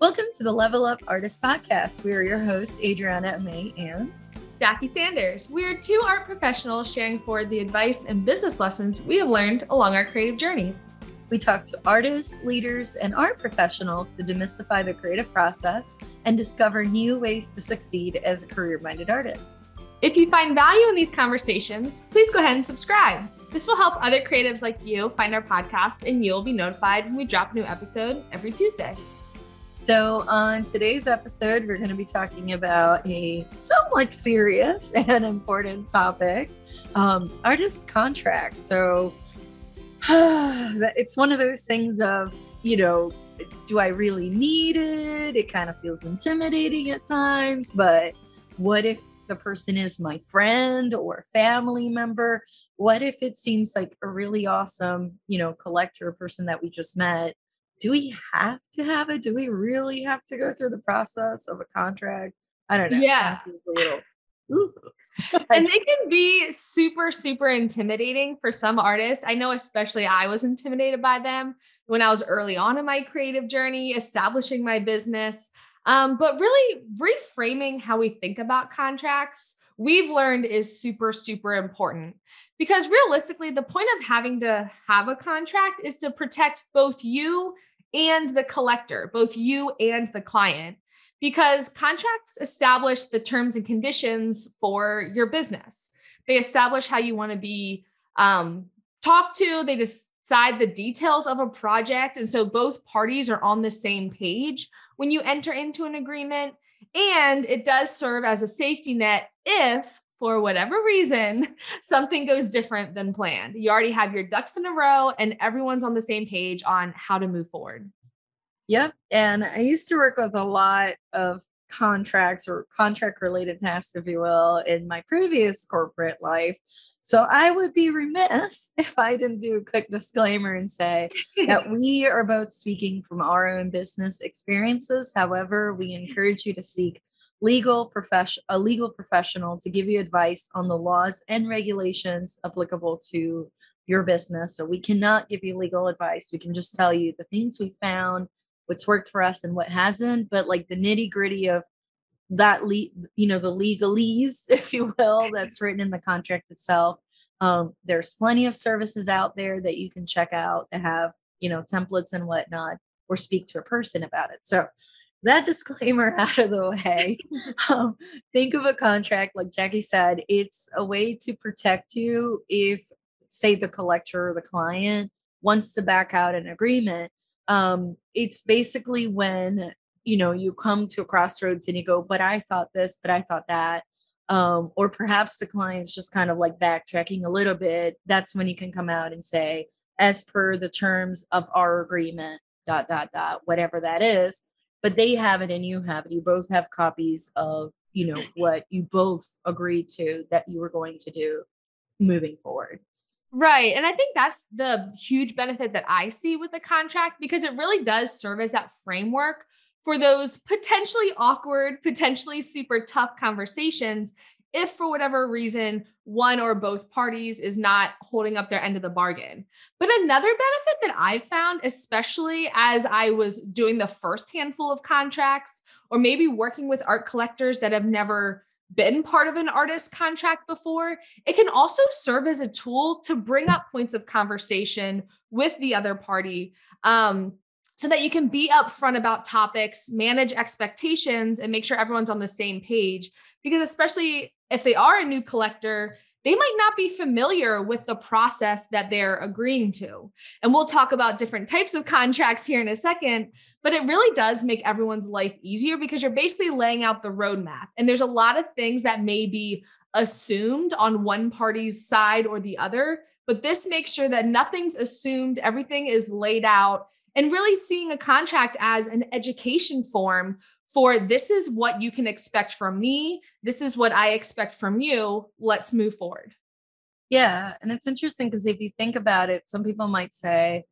Welcome to the Level Up Artist Podcast. We are your hosts, Adriana May and Jackie Sanders. We are two art professionals sharing forward the advice and business lessons we have learned along our creative journeys. We talk to artists, leaders, and art professionals to demystify the creative process and discover new ways to succeed as a career minded artist. If you find value in these conversations, please go ahead and subscribe. This will help other creatives like you find our podcast, and you'll be notified when we drop a new episode every Tuesday. So, on today's episode, we're going to be talking about a somewhat serious and important topic um, artist contracts. So, it's one of those things of, you know, do I really need it? It kind of feels intimidating at times, but what if the person is my friend or family member? What if it seems like a really awesome, you know, collector person that we just met? Do we have to have it? Do we really have to go through the process of a contract? I don't know. Yeah. A little, and they can be super, super intimidating for some artists. I know, especially I was intimidated by them when I was early on in my creative journey, establishing my business. Um, but really reframing how we think about contracts, we've learned is super, super important because realistically, the point of having to have a contract is to protect both you and the collector, both you and the client because contracts establish the terms and conditions for your business. They establish how you want to be um, talked to, they decide the details of a project. And so both parties are on the same page when you enter into an agreement. And it does serve as a safety net if, for whatever reason, something goes different than planned. You already have your ducks in a row and everyone's on the same page on how to move forward. Yep. And I used to work with a lot of contracts or contract related tasks, if you will, in my previous corporate life. So I would be remiss if I didn't do a quick disclaimer and say that we are both speaking from our own business experiences. However, we encourage you to seek legal profession a legal professional to give you advice on the laws and regulations applicable to your business. So we cannot give you legal advice. We can just tell you the things we found what's worked for us and what hasn't but like the nitty gritty of that le- you know the legalese if you will that's written in the contract itself. Um, there's plenty of services out there that you can check out to have you know templates and whatnot or speak to a person about it. So that disclaimer out of the way um, think of a contract like jackie said it's a way to protect you if say the collector or the client wants to back out an agreement um, it's basically when you know you come to a crossroads and you go but i thought this but i thought that um, or perhaps the client's just kind of like backtracking a little bit that's when you can come out and say as per the terms of our agreement dot dot dot whatever that is but they have it and you have it. You both have copies of you know what you both agreed to that you were going to do moving forward Right. And I think that's the huge benefit that I see with the contract because it really does serve as that framework for those potentially awkward, potentially super tough conversations if for whatever reason one or both parties is not holding up their end of the bargain. But another benefit that I found, especially as I was doing the first handful of contracts, or maybe working with art collectors that have never been part of an artist contract before, it can also serve as a tool to bring up points of conversation with the other party um, so that you can be upfront about topics, manage expectations, and make sure everyone's on the same page. Because, especially if they are a new collector, they might not be familiar with the process that they're agreeing to. And we'll talk about different types of contracts here in a second, but it really does make everyone's life easier because you're basically laying out the roadmap. And there's a lot of things that may be assumed on one party's side or the other, but this makes sure that nothing's assumed, everything is laid out, and really seeing a contract as an education form for this is what you can expect from me. This is what I expect from you. Let's move forward. Yeah. And it's interesting because if you think about it, some people might say,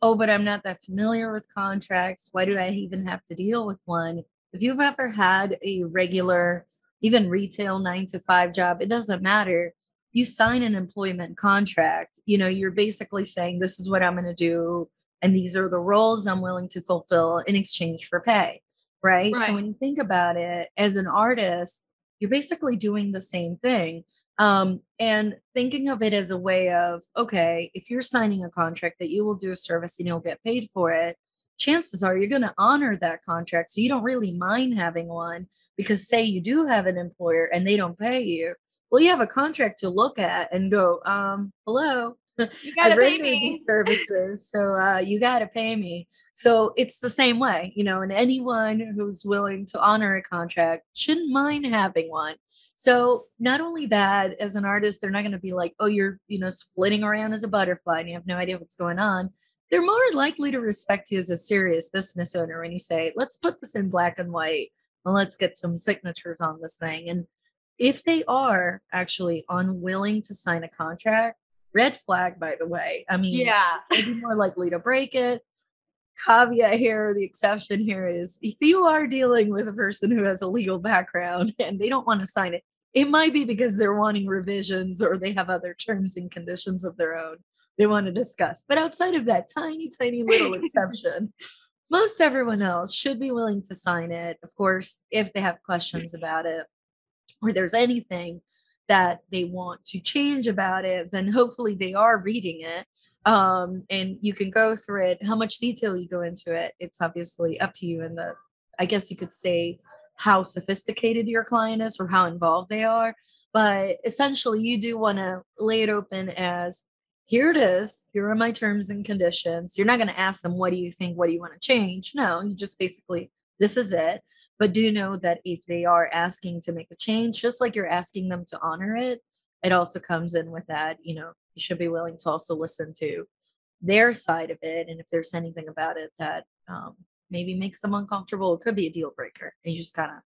oh, but I'm not that familiar with contracts. Why do I even have to deal with one? If you've ever had a regular, even retail nine to five job, it doesn't matter. You sign an employment contract, you know, you're basically saying, this is what I'm going to do. And these are the roles I'm willing to fulfill in exchange for pay right? Right. So when you think about it as an artist, you're basically doing the same thing. Um, and thinking of it as a way of, okay, if you're signing a contract that you will do a service and you'll get paid for it, chances are you're going to honor that contract. So you don't really mind having one because, say, you do have an employer and they don't pay you. Well, you have a contract to look at and go, um, hello, You gotta pay me. these services, so uh, you got to pay me. So it's the same way, you know, and anyone who's willing to honor a contract shouldn't mind having one. So not only that, as an artist, they're not going to be like, oh, you're, you know, splitting around as a butterfly and you have no idea what's going on. They're more likely to respect you as a serious business owner when you say, let's put this in black and white. and let's get some signatures on this thing. And if they are actually unwilling to sign a contract, red flag, by the way. I mean, Yeah. they'd be more likely to break it. Caveat here, the exception here is if you are dealing with a person who has a legal background and they don't want to sign it, it might be because they're wanting revisions or they have other terms and conditions of their own they want to discuss. But outside of that tiny, tiny little exception, most everyone else should be willing to sign it. Of course, if they have questions about it or there's anything that they want to change about it, then hopefully they are reading it. Um, and you can go through it. How much detail you go into it, it's obviously up to you. And the, I guess you could say, how sophisticated your client is or how involved they are. But essentially, you do want to lay it open as here it is. Here are my terms and conditions. You're not going to ask them, what do you think? What do you want to change? No, you just basically, this is it. But do know that if they are asking to make a change, just like you're asking them to honor it, it also comes in with that, you know, you should be willing to also listen to their side of it. And if there's anything about it that um, maybe makes them uncomfortable, it could be a deal breaker. And you just kind of,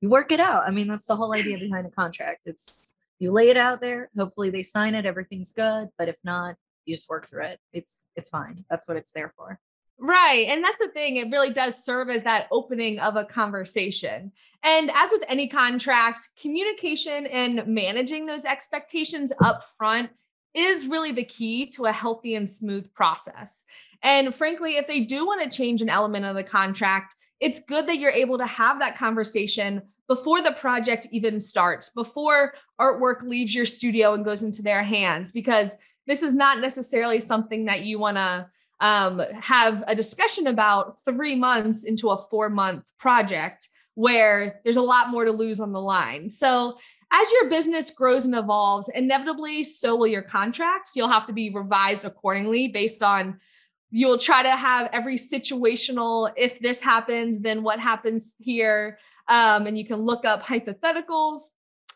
you work it out. I mean, that's the whole idea behind a contract. It's you lay it out there hopefully they sign it everything's good but if not you just work through it it's it's fine that's what it's there for Right. And that's the thing. It really does serve as that opening of a conversation. And as with any contracts, communication and managing those expectations up front is really the key to a healthy and smooth process. And frankly, if they do want to change an element of the contract, it's good that you're able to have that conversation before the project even starts, before artwork leaves your studio and goes into their hands, because this is not necessarily something that you want to um, have a discussion about three months into a four month project where there's a lot more to lose on the line. So, as your business grows and evolves, inevitably, so will your contracts. You'll have to be revised accordingly based on you'll try to have every situational if this happens then what happens here um, and you can look up hypotheticals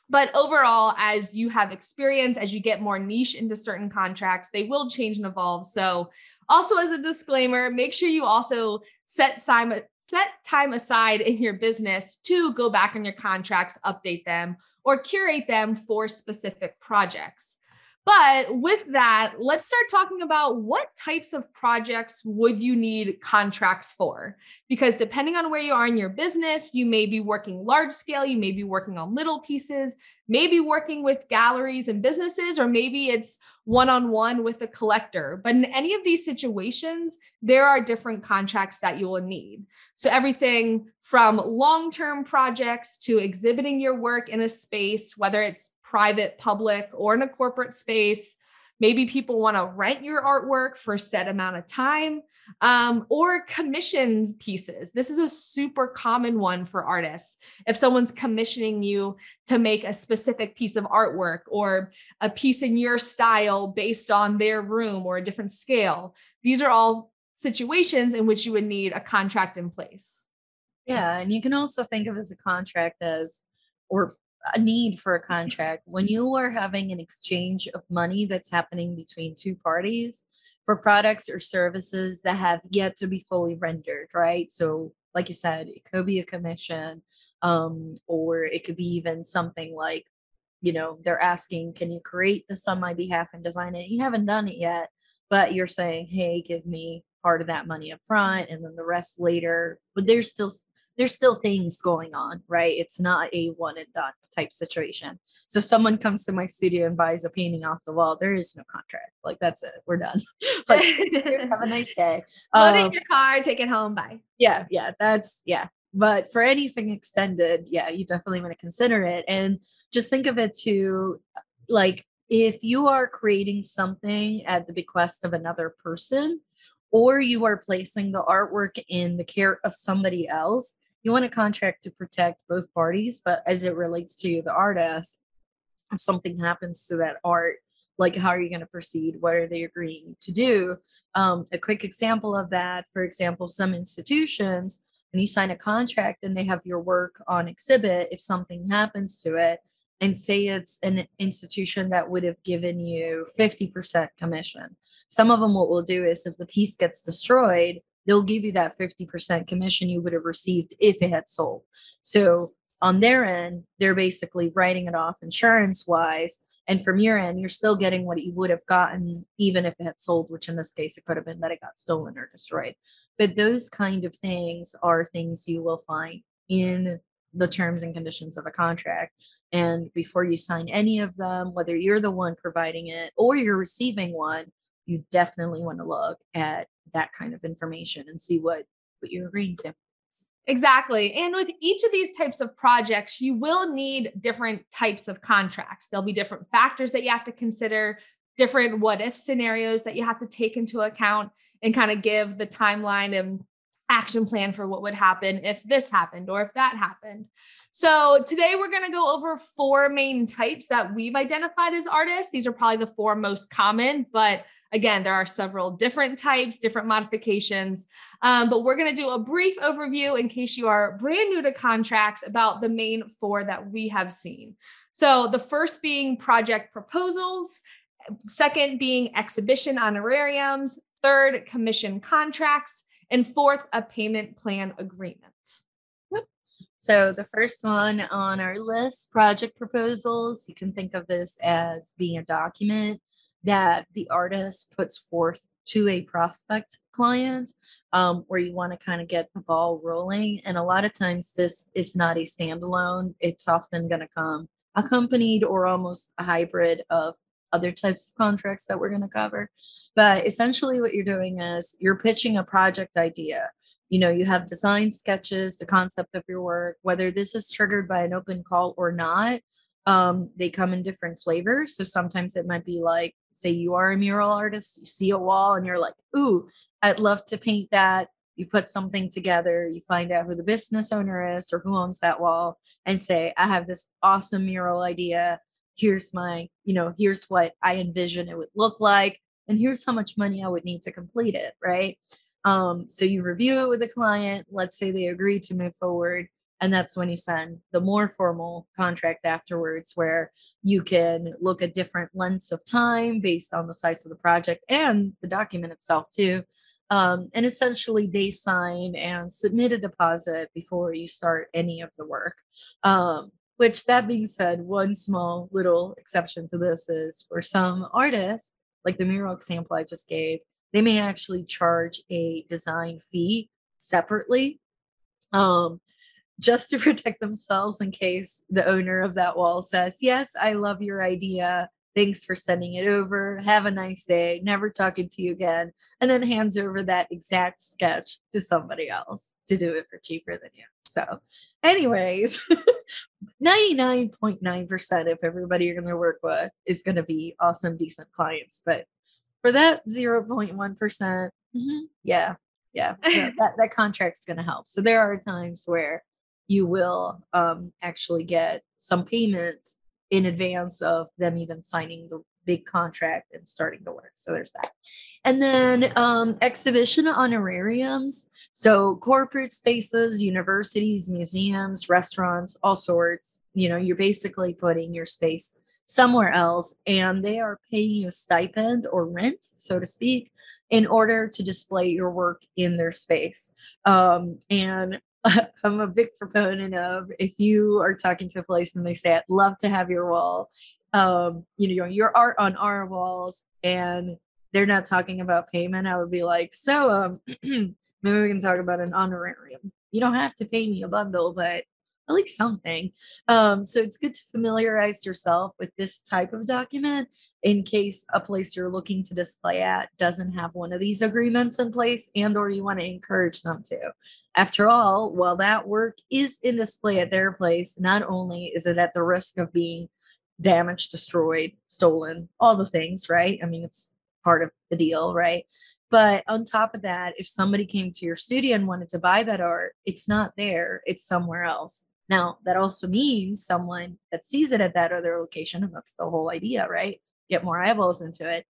but overall as you have experience as you get more niche into certain contracts they will change and evolve so also as a disclaimer make sure you also set time set time aside in your business to go back on your contracts update them or curate them for specific projects but with that, let's start talking about what types of projects would you need contracts for? Because depending on where you are in your business, you may be working large scale, you may be working on little pieces, maybe working with galleries and businesses, or maybe it's one on one with a collector. But in any of these situations, there are different contracts that you will need. So, everything from long term projects to exhibiting your work in a space, whether it's private, public, or in a corporate space. Maybe people want to rent your artwork for a set amount of time um, or commission pieces. This is a super common one for artists. If someone's commissioning you to make a specific piece of artwork or a piece in your style based on their room or a different scale, these are all situations in which you would need a contract in place. Yeah. And you can also think of as a contract as, or a need for a contract when you are having an exchange of money that's happening between two parties for products or services that have yet to be fully rendered, right? So, like you said, it could be a commission, um, or it could be even something like, you know, they're asking, can you create this on my behalf and design it? You haven't done it yet, but you're saying, hey, give me part of that money up front and then the rest later. But there's still there's still things going on, right? It's not a one and done type situation. So someone comes to my studio and buys a painting off the wall, there is no contract. Like that's it. We're done. like have a nice day. Load it in Um, your car, take it home. Bye. yeah, yeah, that's yeah. but for anything extended, yeah, you definitely want to consider it. And just think of it to like if you are creating something at the bequest of another person, or you are placing the artwork in the care of somebody else, you want a contract to protect both parties. But as it relates to the artist, if something happens to that art, like how are you going to proceed? What are they agreeing to do? Um, a quick example of that, for example, some institutions, when you sign a contract and they have your work on exhibit, if something happens to it, and say it's an institution that would have given you 50% commission. Some of them, what we'll do is if the piece gets destroyed, they'll give you that 50% commission you would have received if it had sold. So on their end, they're basically writing it off insurance wise. And from your end, you're still getting what you would have gotten even if it had sold, which in this case, it could have been that it got stolen or destroyed. But those kind of things are things you will find in the terms and conditions of a contract. And before you sign any of them, whether you're the one providing it or you're receiving one, you definitely want to look at that kind of information and see what what you're agreeing to. Exactly. And with each of these types of projects, you will need different types of contracts. There'll be different factors that you have to consider, different what if scenarios that you have to take into account and kind of give the timeline and action plan for what would happen if this happened or if that happened. So, today we're going to go over four main types that we've identified as artists. These are probably the four most common, but again, there are several different types, different modifications. Um, but we're going to do a brief overview in case you are brand new to contracts about the main four that we have seen. So, the first being project proposals, second being exhibition honorariums, third, commission contracts, and fourth, a payment plan agreement. So the first one on our list, project proposals, you can think of this as being a document that the artist puts forth to a prospect client um, where you want to kind of get the ball rolling. And a lot of times this is not a standalone. It's often going to come accompanied or almost a hybrid of other types of contracts that we're going to cover. But essentially what you're doing is you're pitching a project idea. You know you have design sketches the concept of your work whether this is triggered by an open call or not um, they come in different flavors. So sometimes it might be like say you are a mural artist you see a wall and you're like ooh i'd love to paint that. You put something together you find out who the business owner is or who owns that wall and say i have this awesome mural idea here's my you know here's what i envision it would look like and here's how much money i would need to complete it right um, so you review it with the client. Let's say they agree to move forward. And that's when you send the more formal contract afterwards, where you can look at different lengths of time based on the size of the project and the document itself, too. Um, and essentially, they sign and submit a deposit before you start any of the work. Um, which, that being said, one small little exception to this is for some artists, like the mural example I just gave, they may actually charge a design fee separately um, just to protect themselves in case the owner of that wall says, Yes, I love your idea. Thanks for sending it over. Have a nice day. Never talking to you again. And then hands over that exact sketch to somebody else to do it for cheaper than you. So, anyways, 99.9% of everybody you're going to work with is going to be awesome, decent clients. But for that 0.1%, percent mm hmm yeah, yeah, yeah that, that contract's going to help. So there are times where you will um, actually get some payments in advance of them even signing the big contract and starting the work. So there's that. And then um, exhibition honorariums. So corporate spaces, universities, museums, restaurants, all sorts. You know, you're basically putting your space somewhere else and they are paying you a stipend or rent, so to speak, in order to display your work in their space. Um, and I'm a big proponent of if you are talking to a place and they say, I'd love to have your wall, um, you know, your art on our walls, and they're not talking about payment, I would be like, so um, maybe we can talk about an honorarium. You don't have to pay me a bundle, but least something. Um, so it's good to familiarize yourself with this type of document in case a place you're looking to display at doesn't have one of these agreements in place and or you want to encourage them to. After all, while that work is in display at their place, not only is it at the risk of being damaged, destroyed, stolen, all the things, right? I mean, it's part of the deal, right? But on top of that, if somebody came to your studio and wanted to buy that art, it's not there, it's somewhere else. Now, that also means someone that sees it at that other location, and that's the whole idea, right? Get more eyeballs into it,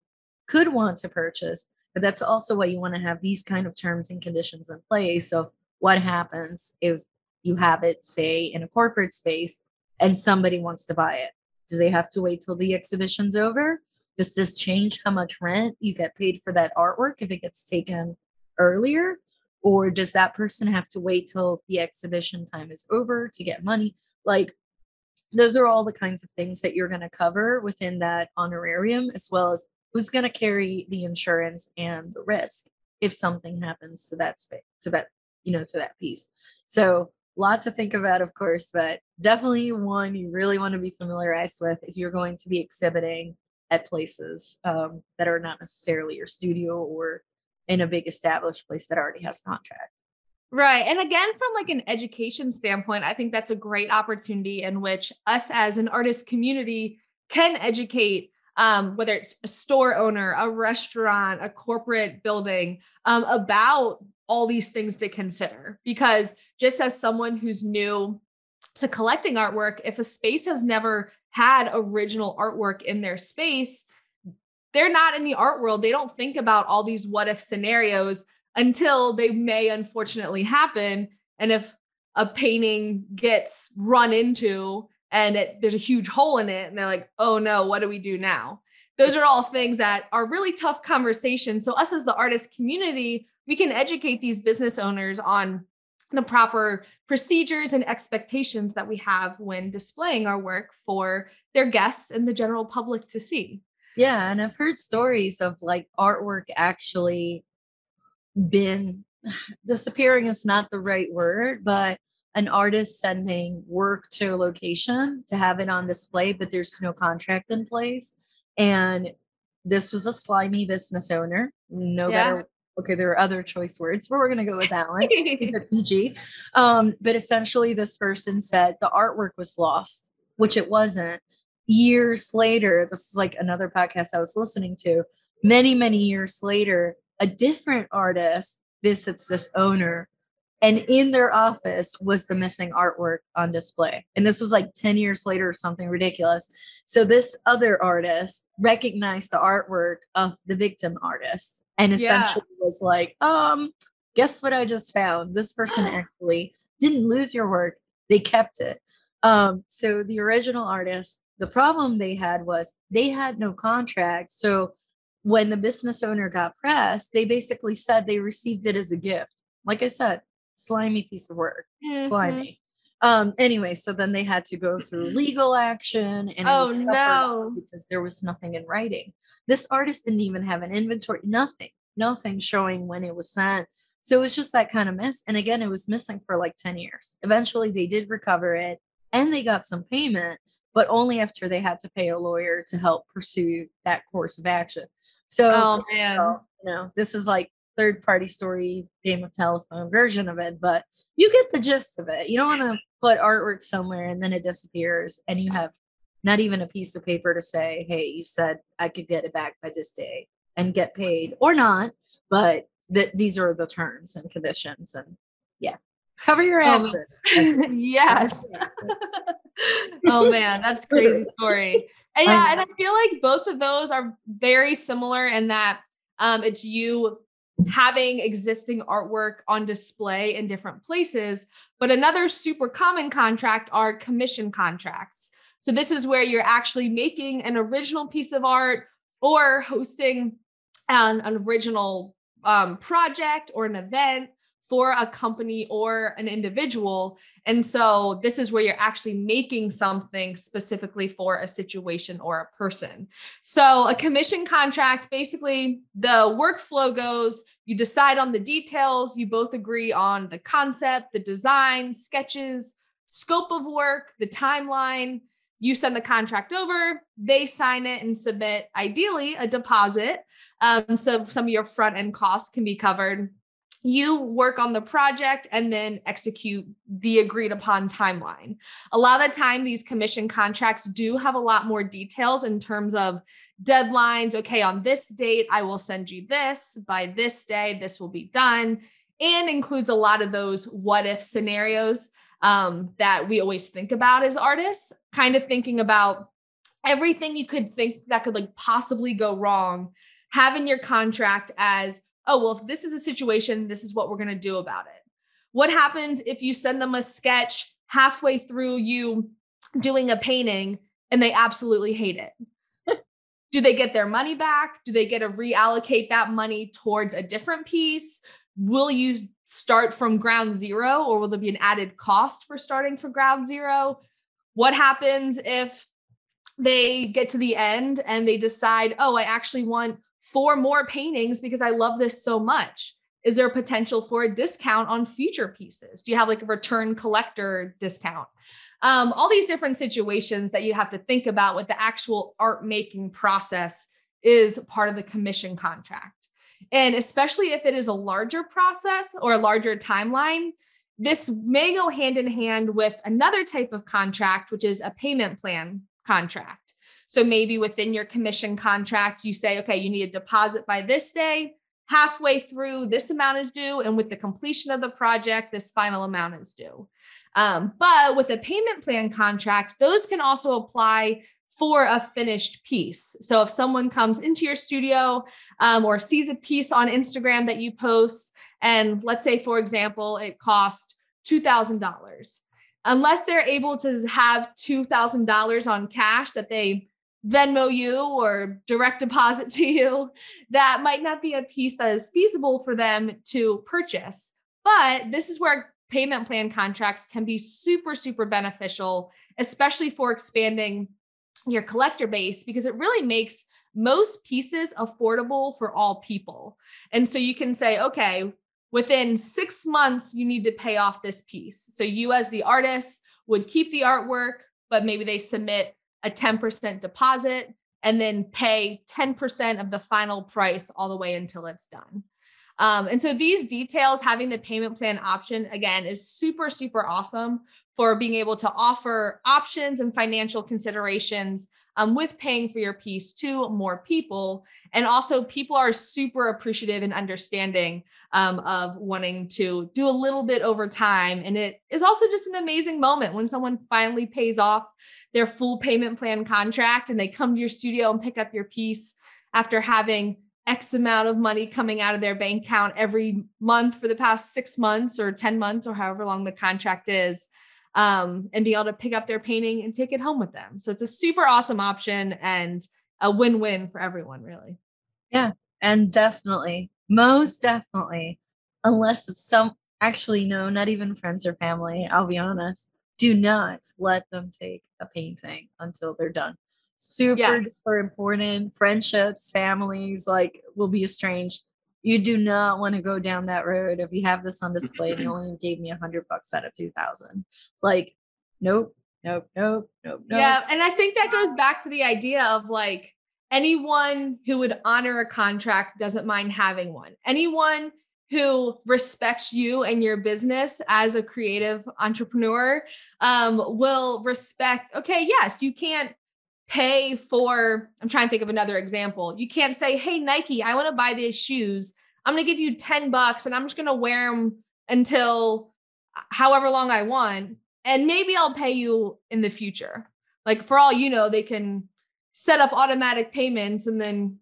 could want to purchase. But that's also why you want to have these kind of terms and conditions in place. So, what happens if you have it, say, in a corporate space and somebody wants to buy it? Do they have to wait till the exhibition's over? Does this change how much rent you get paid for that artwork if it gets taken earlier? Or does that person have to wait till the exhibition time is over to get money? Like, those are all the kinds of things that you're going to cover within that honorarium, as well as who's going to carry the insurance and the risk if something happens to that space, to that, you know, to that piece. So, lot to think about, of course, but definitely one you really want to be familiarized with if you're going to be exhibiting at places um, that are not necessarily your studio or in a big established place that already has contract. Right. And again, from like an education standpoint, I think that's a great opportunity in which us as an artist community can educate um, whether it's a store owner, a restaurant, a corporate building, um, about all these things to consider. Because just as someone who's new to collecting artwork, if a space has never had original artwork in their space, they're not in the art world. They don't think about all these what if scenarios until they may unfortunately happen. And if a painting gets run into and it, there's a huge hole in it, and they're like, oh no, what do we do now? Those are all things that are really tough conversations. So, us as the artist community, we can educate these business owners on the proper procedures and expectations that we have when displaying our work for their guests and the general public to see. Yeah, and I've heard stories of like artwork actually been disappearing is not the right word, but an artist sending work to a location to have it on display, but there's no contract in place. And this was a slimy business owner, no yeah. better okay, there are other choice words, but we're going to go with that one, PG. Um, but essentially, this person said the artwork was lost, which it wasn't. Years later, this is like another podcast I was listening to. Many, many years later, a different artist visits this owner and in their office was the missing artwork on display. And this was like 10 years later or something ridiculous. So this other artist recognized the artwork of the victim artist and essentially yeah. was like, um, guess what I just found? This person actually didn't lose your work, they kept it. Um, so the original artist, the problem they had was they had no contract. So when the business owner got pressed, they basically said they received it as a gift. Like I said, slimy piece of work, mm-hmm. slimy. Um, anyway, so then they had to go through legal action and oh no, because there was nothing in writing. This artist didn't even have an inventory, nothing, nothing showing when it was sent. So it was just that kind of mess. And again, it was missing for like 10 years. Eventually they did recover it and they got some payment, but only after they had to pay a lawyer to help pursue that course of action. So, oh, man. you know, this is like third party story game of telephone version of it, but you get the gist of it. You don't want to put artwork somewhere and then it disappears and you have not even a piece of paper to say, hey, you said I could get it back by this day and get paid or not, but that these are the terms and conditions. And yeah, cover your oh, asses. Um, yes. oh man, that's crazy story. And yeah, and I feel like both of those are very similar in that um, it's you having existing artwork on display in different places. But another super common contract are commission contracts. So this is where you're actually making an original piece of art or hosting an, an original um, project or an event for a company or an individual. And so this is where you're actually making something specifically for a situation or a person. So a commission contract, basically the workflow goes, you decide on the details, you both agree on the concept, the design, sketches, scope of work, the timeline. You send the contract over, they sign it and submit, ideally, a deposit. Um, so some of your front end costs can be covered. You work on the project and then execute the agreed upon timeline. A lot of the time, these commission contracts do have a lot more details in terms of deadlines. Okay, on this date, I will send you this. By this day, this will be done, and includes a lot of those what if scenarios um, that we always think about as artists, kind of thinking about everything you could think that could like possibly go wrong, having your contract as, oh, well, if this is a situation, this is what we're going to do about it. What happens if you send them a sketch halfway through you doing a painting and they absolutely hate it? do they get their money back? Do they get to reallocate that money towards a different piece? Will you start from ground zero or will there be an added cost for starting from ground zero? What happens if they get to the end and they decide, oh, I actually want four more paintings because I love this so much? Is there potential for a discount on future pieces? Do you have like a return collector discount? um, all these different situations that you have to think about with the actual art making process is part of the commission contract. And especially if it is a larger process or a larger timeline, this may go hand in hand with another type of contract, which is a payment plan contract. So maybe within your commission contract, you say, okay, you need a deposit by this day. Halfway through, this amount is due. And with the completion of the project, this final amount is due. Um, but with a payment plan contract, those can also apply for a finished piece. So if someone comes into your studio um, or sees a piece on Instagram that you post, and let's say, for example, it cost $2,000, unless they're able to have $2,000 on cash that they Venmo you or direct deposit to you, that might not be a piece that is feasible for them to purchase. But this is where payment plan contracts can be super, super beneficial, especially for expanding your collector base, because it really makes most pieces affordable for all people. And so you can say, okay, within six months, you need to pay off this piece. So you, as the artist, would keep the artwork, but maybe they submit a 10% deposit and then pay 10% of the final price all the way until it's done. Um, and so these details, having the payment plan option again is super, super awesome for being able to offer options and financial considerations um, with paying for your piece to more people. And also, people are super appreciative and understanding um, of wanting to do a little bit over time. And it is also just an amazing moment when someone finally pays off their full payment plan contract and they come to your studio and pick up your piece after having X amount of money coming out of their bank account every month for the past six months or 10 months or however long the contract is, um, and be able to pick up their painting and take it home with them. So it's a super awesome option and a win win for everyone, really. Yeah. And definitely, most definitely, unless it's some actually, no, not even friends or family, I'll be honest, do not let them take a painting until they're done super yes. super important friendships families like will be estranged you do not want to go down that road if you have this on display and you only gave me a hundred bucks out of 2000 like nope nope nope nope nope. Yeah and i think that goes back to the idea of like anyone who would honor a contract doesn't mind having one. Anyone who respects you and your business as a creative entrepreneur um, will respect okay yes you can't pay for i'm trying to think of another example. You can't say hey nike i want to buy these shoes. I'm going to give you 10 bucks and i'm just going to wear them until however long i want and maybe i'll pay you in the future. Like for all you know they can set up automatic payments and then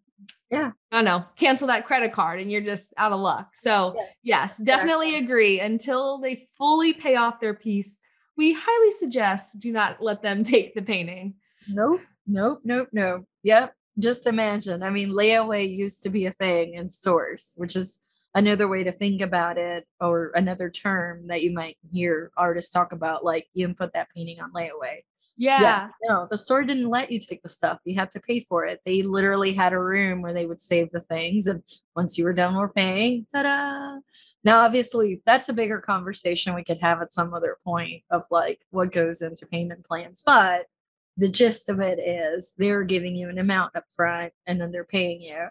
yeah. I don't know cancel that credit card and you're just out of luck. So yeah. yes definitely exactly. agree. Until they fully pay off their piece we highly suggest do not let them take the painting. Nope Nope, nope, nope. Yep. Just imagine. I mean, layaway used to be a thing in stores, which is another way to think about it, or another term that you might hear artists talk about, like you can put that painting on layaway. Yeah. No, the store didn't let you take the stuff. You had to pay for it. They literally had a room where they would save the things. And once you were done with paying, ta-da. Now, obviously, that's a bigger conversation we could have at some other point of like what goes into payment plans. But the gist of it is they're giving you an amount up front and then they're paying you.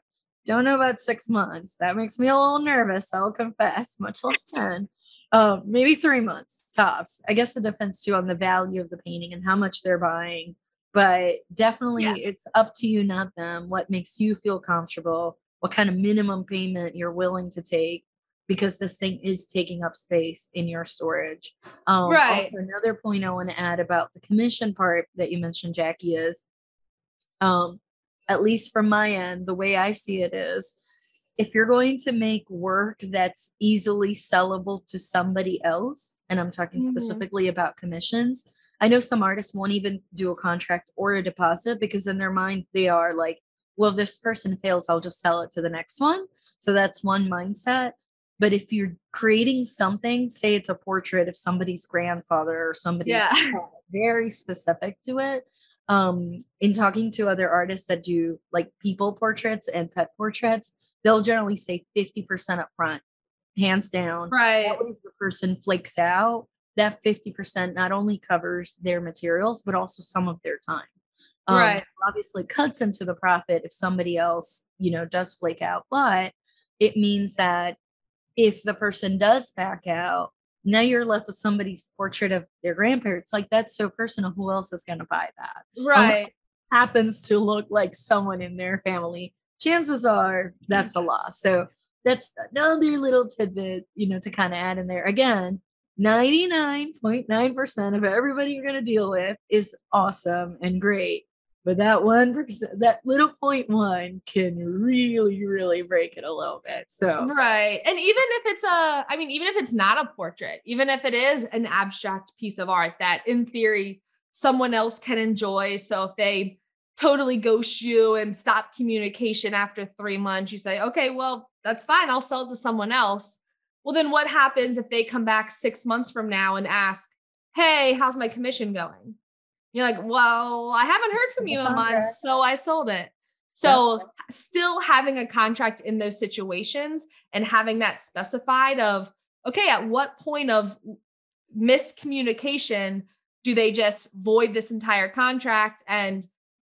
Don't know about six months. That makes me a little nervous. I'll confess, much less 10. Um, maybe three months tops. I guess it depends too on the value of the painting and how much they're buying. But definitely Yeah. it's up to you, not them. What makes you feel comfortable, what kind of minimum payment you're willing to take, because this thing is taking up space in your storage. Um, Right. Also, another point I want to add about the commission part that you mentioned, Jackie, is um, at least from my end, the way I see it is if you're going to make work that's easily sellable to somebody else, and I'm talking Mhm. specifically about commissions, I know some artists won't even do a contract or a deposit because in their mind they are like, well, if this person fails, I'll just sell it to the next one. So that's one mindset. But if you're creating something, say it's a portrait of somebody's grandfather or somebody's Yeah. very specific to it, um in talking to other artists that do like people portraits and pet portraits they'll generally say 50% up front hands down Right. if the person flakes out that 50% not only covers their materials but also some of their time Um, Right. obviously cuts into the profit if somebody else you know does flake out but it means that if the person does back out now you're left with somebody's portrait of their grandparents like that's so personal who else is going to buy that Right. happens to look like someone in their family, chances are that's a mm-hmm. loss. So that's another little tidbit, you know, to kind of add in there. Again, 99.9% of everybody you're going to deal with is awesome and great. But that 1%, that little point one can really, really break it a little bit. So, Right. And even if it's a, I mean, even if it's not a portrait, even if it is an abstract piece of art that in theory someone else can enjoy. So if they totally ghost you and stop communication after three months, you say, okay, well, that's fine. I'll sell it to someone else. Well, then what happens if they come back six months from now and ask, hey, how's my commission going? You're like, well, I haven't heard from you in months, contract. so I sold it. So still having a contract in those situations and having that specified of okay at what point of missed communication do they just void this entire contract and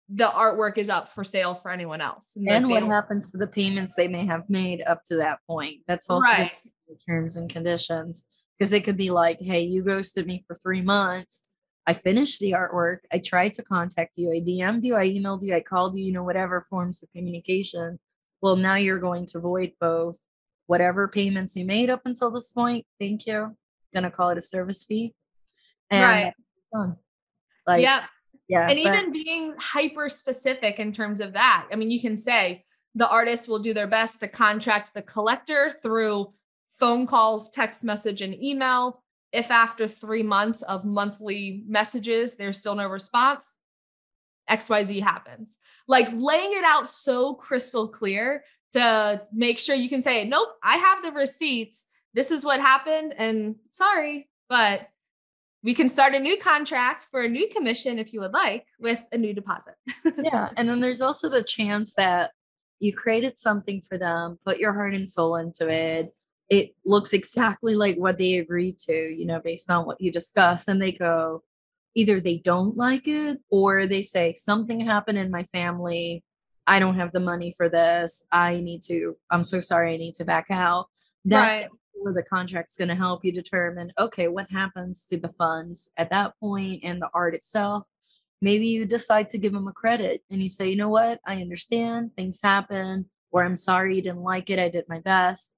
the artwork is up for sale for anyone else like, and what happens to the payments they may have made up to that point? That's also right the terms and conditions because it could be like, hey, you ghosted me for three months. I finished the artwork. I tried to contact you. I DM'd you. I emailed you. I called you. You know, whatever forms of communication. Well, now you're going to void both whatever payments you made up until this point. Thank you. Gonna call it a service fee. And Right. Like, yeah yeah. and but- even being hyper specific in terms of that i mean you can say the artist will do their best to contract the collector through phone calls text message and email if after three months of monthly messages there's still no response xyz happens like laying it out so crystal clear to make sure you can say nope i have the receipts this is what happened and sorry but we can start a new contract for a new commission if you would like with a new deposit. yeah and then there's also the chance that you created something for them put your heart and soul into it it looks exactly like what they agreed to you know based on what you discussed and they go either they don't like it or they say something happened in my family. I don't have the money for this. I need to i'm so sorry i need to back out. That's Right. where the contract's going to help you determine okay what happens to the funds at that point and the art itself? Maybe you decide to give them a credit and you say, you know what, I understand. Things happen, or I'm sorry you didn't like it. I did my best.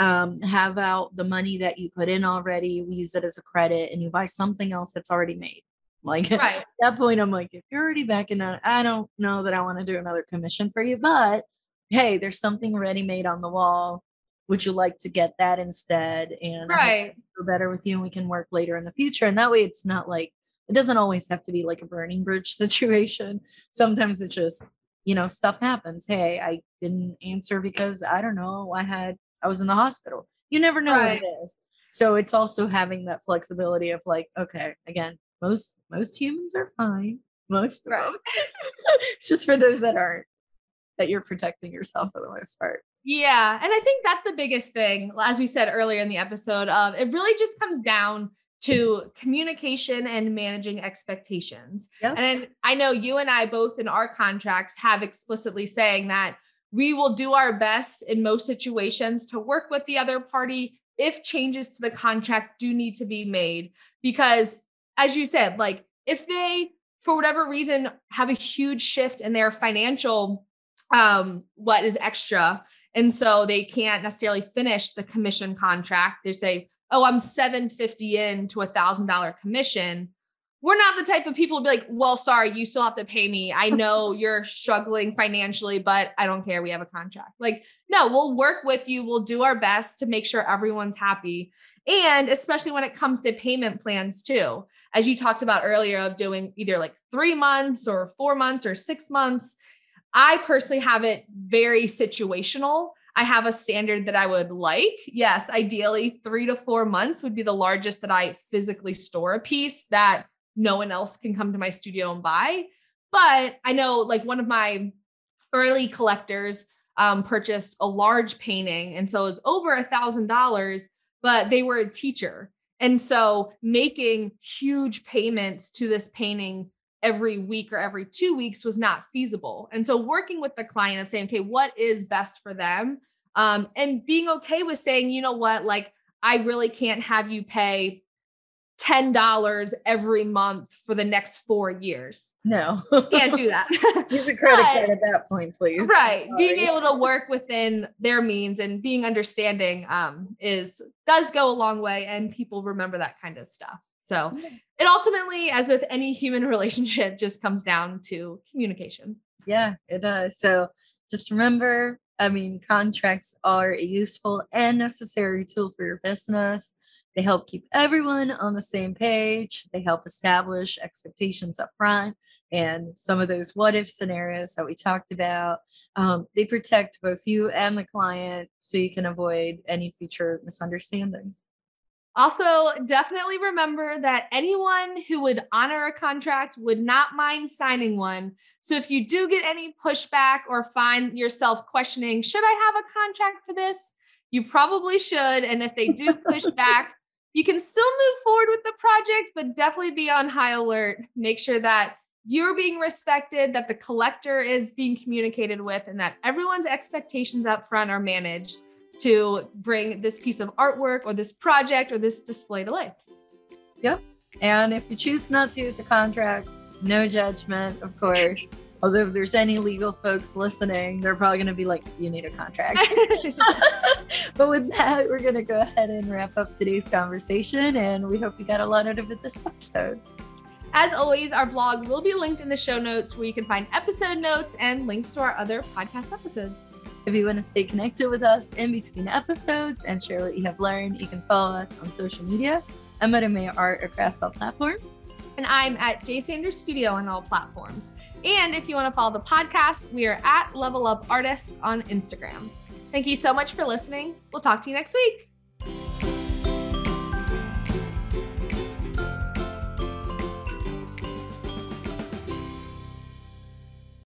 Um, have out the money that you put in already, we use it as a credit, and you buy something else that's already made. Like right. at that point, I'm like, if you're already backing out, I don't know that I want to do another commission for you, but hey, there's something ready made on the wall. Would you like to get that instead? And Right. go better with you and we can work later in the future. And that way it's not like it doesn't always have to be like a burning bridge situation. Sometimes it just, you know, stuff happens. Hey, I didn't answer because I don't know, I had I was in the hospital. You never know Right. what it is. So it's also having that flexibility of like, okay, again, most most humans are fine. Most of right. them. it's just for those that aren't that you're protecting yourself for the most part. Yeah. And I think that's the biggest thing, as we said earlier in the episode, of it really just comes down to communication and managing expectations. Yep. And I know you and I both in our contracts have explicitly saying that we will do our best in most situations to work with the other party if changes to the contract do need to be made. Because as you said, like if they, for whatever reason, have a huge shift in their financial, um, what is extra, and so they can't necessarily finish the commission contract. They say, oh, I'm 750 in to a thousand dollar commission. We're not the type of people to be like, well, sorry, you still have to pay me. I know you're struggling financially, but I don't care. We have a contract. Like, no, we'll work with you. We'll do our best to make sure everyone's happy. And especially when it comes to payment plans, too, as you talked about earlier, of doing either like three months or four months or six months. I personally have it very situational. I have a standard that I would like. Yes, ideally, three to four months would be the largest that I physically store a piece that no one else can come to my studio and buy. But I know, like, one of my early collectors um, purchased a large painting. And so it was over a thousand dollars, but they were a teacher. And so making huge payments to this painting every week or every two weeks was not feasible. And so working with the client of saying, okay, what is best for them? Um, and being okay with saying, you know what, like I really can't have you pay $10 every month for the next four years. No. Can't do that. Use a credit but, card at that point, please. Right. Being able to work within their means and being understanding um, is does go a long way and people remember that kind of stuff. So it ultimately, as with any human relationship, just comes down to communication. Yeah, it does. So just remember, I mean, contracts are a useful and necessary tool for your business. They help keep everyone on the same page. They help establish expectations up front and some of those what if scenarios that we talked about. Um, they protect both you and the client so you can avoid any future misunderstandings. Also, definitely remember that anyone who would honor a contract would not mind signing one. So if you do get any pushback or find yourself questioning, should I have a contract for this? You probably should. And if they do push back, you can still move forward with the project, but definitely be on high alert. Make sure that you're being respected, that the collector is being communicated with, and that everyone's expectations up front are managed to bring this piece of artwork or this project or this display to life. Yep. And if you choose not to use the contracts, no judgment, of course. Although if there's any legal folks listening, they're probably going to be like, you need a contract. but with that, we're going to go ahead and wrap up today's conversation. And we hope you got a lot out of it this episode. As always, our blog will be linked in the show notes where you can find episode notes and links to our other podcast episodes. If you want to stay connected with us in between episodes and share what you have learned, you can follow us on social media. I'm at Amaya Art across all platforms. And I'm at J Sanders Studio on all platforms. And if you want to follow the podcast, we are at Level Up Artists on Instagram. Thank you so much for listening. We'll talk to you next week.